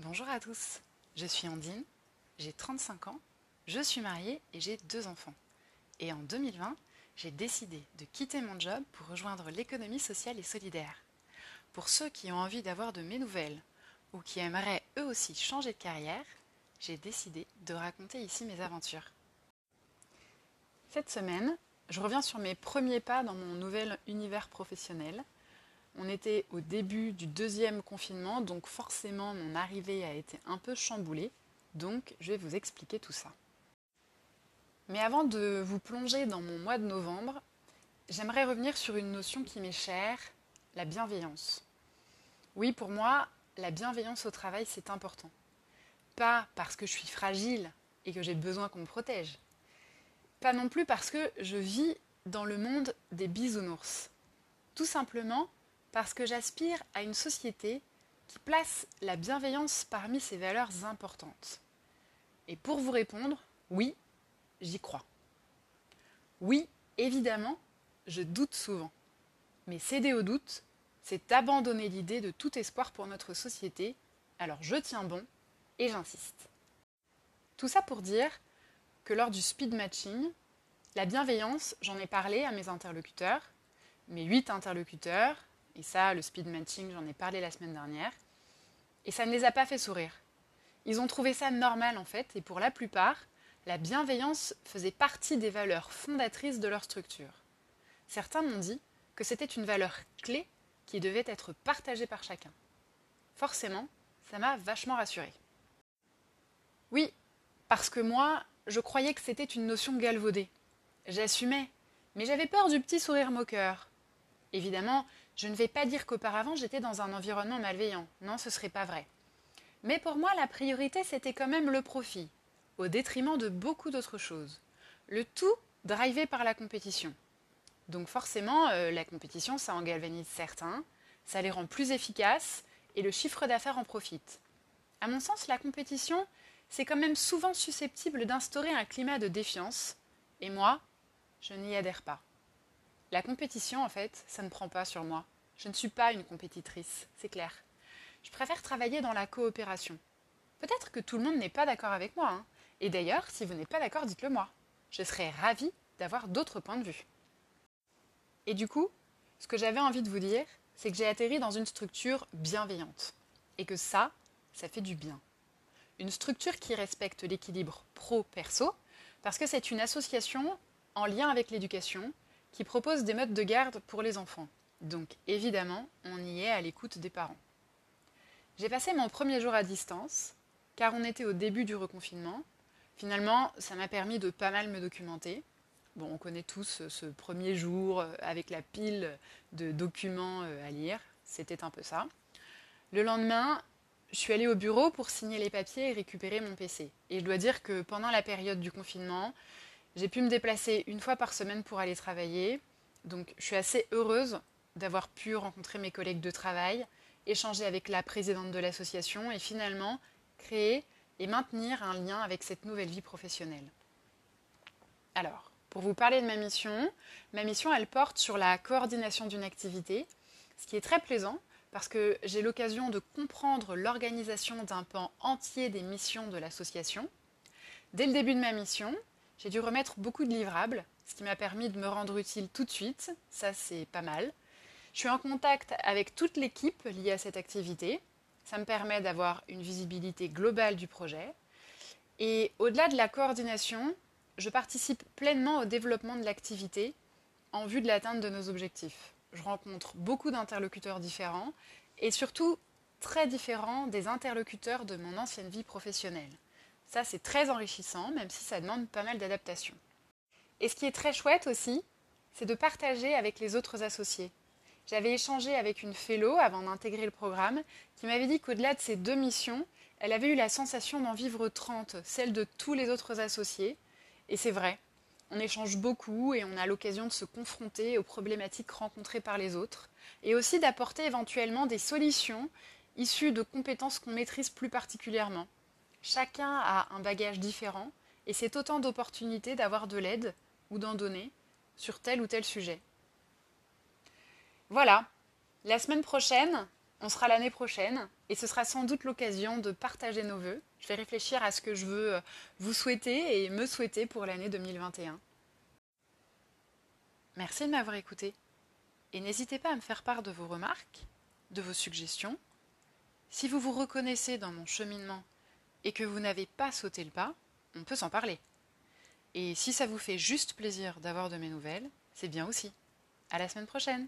Bonjour à tous, je suis Andine, j'ai 35 ans, je suis mariée et j'ai deux enfants. Et en 2020, j'ai décidé de quitter mon job pour rejoindre l'économie sociale et solidaire. Pour ceux qui ont envie d'avoir de mes nouvelles ou qui aimeraient eux aussi changer de carrière, j'ai décidé de raconter ici mes aventures. Cette semaine, je reviens sur mes premiers pas dans mon nouvel univers professionnel. On était au début du deuxième confinement, donc forcément mon arrivée a été un peu chamboulée, donc je vais vous expliquer tout ça. Mais avant de vous plonger dans mon mois de novembre, j'aimerais revenir sur une notion qui m'est chère, la bienveillance. Oui, pour moi, la bienveillance au travail, c'est important. Pas parce que je suis fragile et que j'ai besoin qu'on me protège. Pas non plus parce que je vis dans le monde des bisounours. Tout simplement parce que j'aspire à une société qui place la bienveillance parmi ses valeurs importantes. Et pour vous répondre, oui, j'y crois. Oui, évidemment, je doute souvent. Mais céder au doute, c'est abandonner l'idée de tout espoir pour notre société, alors je tiens bon et j'insiste. Tout ça pour dire que lors du speed matching, la bienveillance, j'en ai parlé à mes interlocuteurs, mes huit interlocuteurs, et ça, le speed matching, j'en ai parlé la semaine dernière, et ça ne les a pas fait sourire. Ils ont trouvé ça normal en fait, et pour la plupart, la bienveillance faisait partie des valeurs fondatrices de leur structure. Certains m'ont dit que c'était une valeur clé qui devait être partagée par chacun. Forcément, ça m'a vachement rassurée. Oui, parce que moi, je croyais que c'était une notion galvaudée. J'assumais, mais j'avais peur du petit sourire moqueur. Évidemment, je ne vais pas dire qu'auparavant j'étais dans un environnement malveillant. Non, ce serait pas vrai. Mais pour moi, la priorité, c'était quand même le profit, au détriment de beaucoup d'autres choses. Le tout drivé par la compétition. Donc forcément, euh, la compétition, ça en galvanise certains, ça les rend plus efficaces, et le chiffre d'affaires en profite. À mon sens, la compétition, c'est quand même souvent susceptible d'instaurer un climat de défiance, et moi, je n'y adhère pas. La compétition, en fait, ça ne prend pas sur moi. Je ne suis pas une compétitrice, c'est clair. Je préfère travailler dans la coopération. Peut-être que tout le monde n'est pas d'accord avec moi. Hein. Et d'ailleurs, si vous n'êtes pas d'accord, dites-le moi. Je serais ravie d'avoir d'autres points de vue. Et du coup, ce que j'avais envie de vous dire, c'est que j'ai atterri dans une structure bienveillante. Et que ça, ça fait du bien. Une structure qui respecte l'équilibre pro-perso, parce que c'est une association en lien avec l'éducation qui propose des modes de garde pour les enfants. Donc évidemment, on y est à l'écoute des parents. J'ai passé mon premier jour à distance, car on était au début du reconfinement. Finalement, ça m'a permis de pas mal me documenter. Bon, on connaît tous ce premier jour avec la pile de documents euh, à lire. C'était un peu ça. Le lendemain, je suis allée au bureau pour signer les papiers et récupérer mon PC. Et je dois dire que pendant la période du confinement, j'ai pu me déplacer une fois par semaine pour aller travailler. Donc je suis assez heureuse d'avoir pu rencontrer mes collègues de travail, échanger avec la présidente de l'association et finalement créer et maintenir un lien avec cette nouvelle vie professionnelle. Alors, pour vous parler de ma mission, ma mission elle porte sur la coordination d'une activité, ce qui est très plaisant parce que j'ai l'occasion de comprendre l'organisation d'un pan entier des missions de l'association. Dès le début de ma mission, j'ai dû remettre beaucoup de livrables, ce qui m'a permis de me rendre utile tout de suite, ça c'est pas mal. Je suis en contact avec toute l'équipe liée à cette activité, ça me permet d'avoir une visibilité globale du projet. Et au-delà de la coordination, je participe pleinement au développement de l'activité en vue de l'atteinte de nos objectifs. Je rencontre beaucoup d'interlocuteurs différents et surtout très différents des interlocuteurs de mon ancienne vie professionnelle. Ça, c'est très enrichissant, même si ça demande pas mal d'adaptation. Et ce qui est très chouette aussi, c'est de partager avec les autres associés. J'avais échangé avec une fellow avant d'intégrer le programme qui m'avait dit qu'au-delà de ces deux missions, elle avait eu la sensation d'en vivre 30, celle de tous les autres associés. Et c'est vrai, on échange beaucoup et on a l'occasion de se confronter aux problématiques rencontrées par les autres et aussi d'apporter éventuellement des solutions issues de compétences qu'on maîtrise plus particulièrement. Chacun a un bagage différent et c'est autant d'opportunités d'avoir de l'aide ou d'en donner sur tel ou tel sujet. Voilà, la semaine prochaine, On sera l'année prochaine et ce sera sans doute l'occasion de partager nos vœux. Je vais réfléchir à ce que je veux euh, vous souhaiter et me souhaiter pour l'année 2021. Merci de m'avoir écouté et n'hésitez pas à me faire part de vos remarques, de vos suggestions. Si vous vous reconnaissez dans mon cheminement et que vous n'avez pas sauté le pas, on peut s'en parler. Et si ça vous fait juste plaisir d'avoir de mes nouvelles, c'est bien aussi. À la semaine prochaine!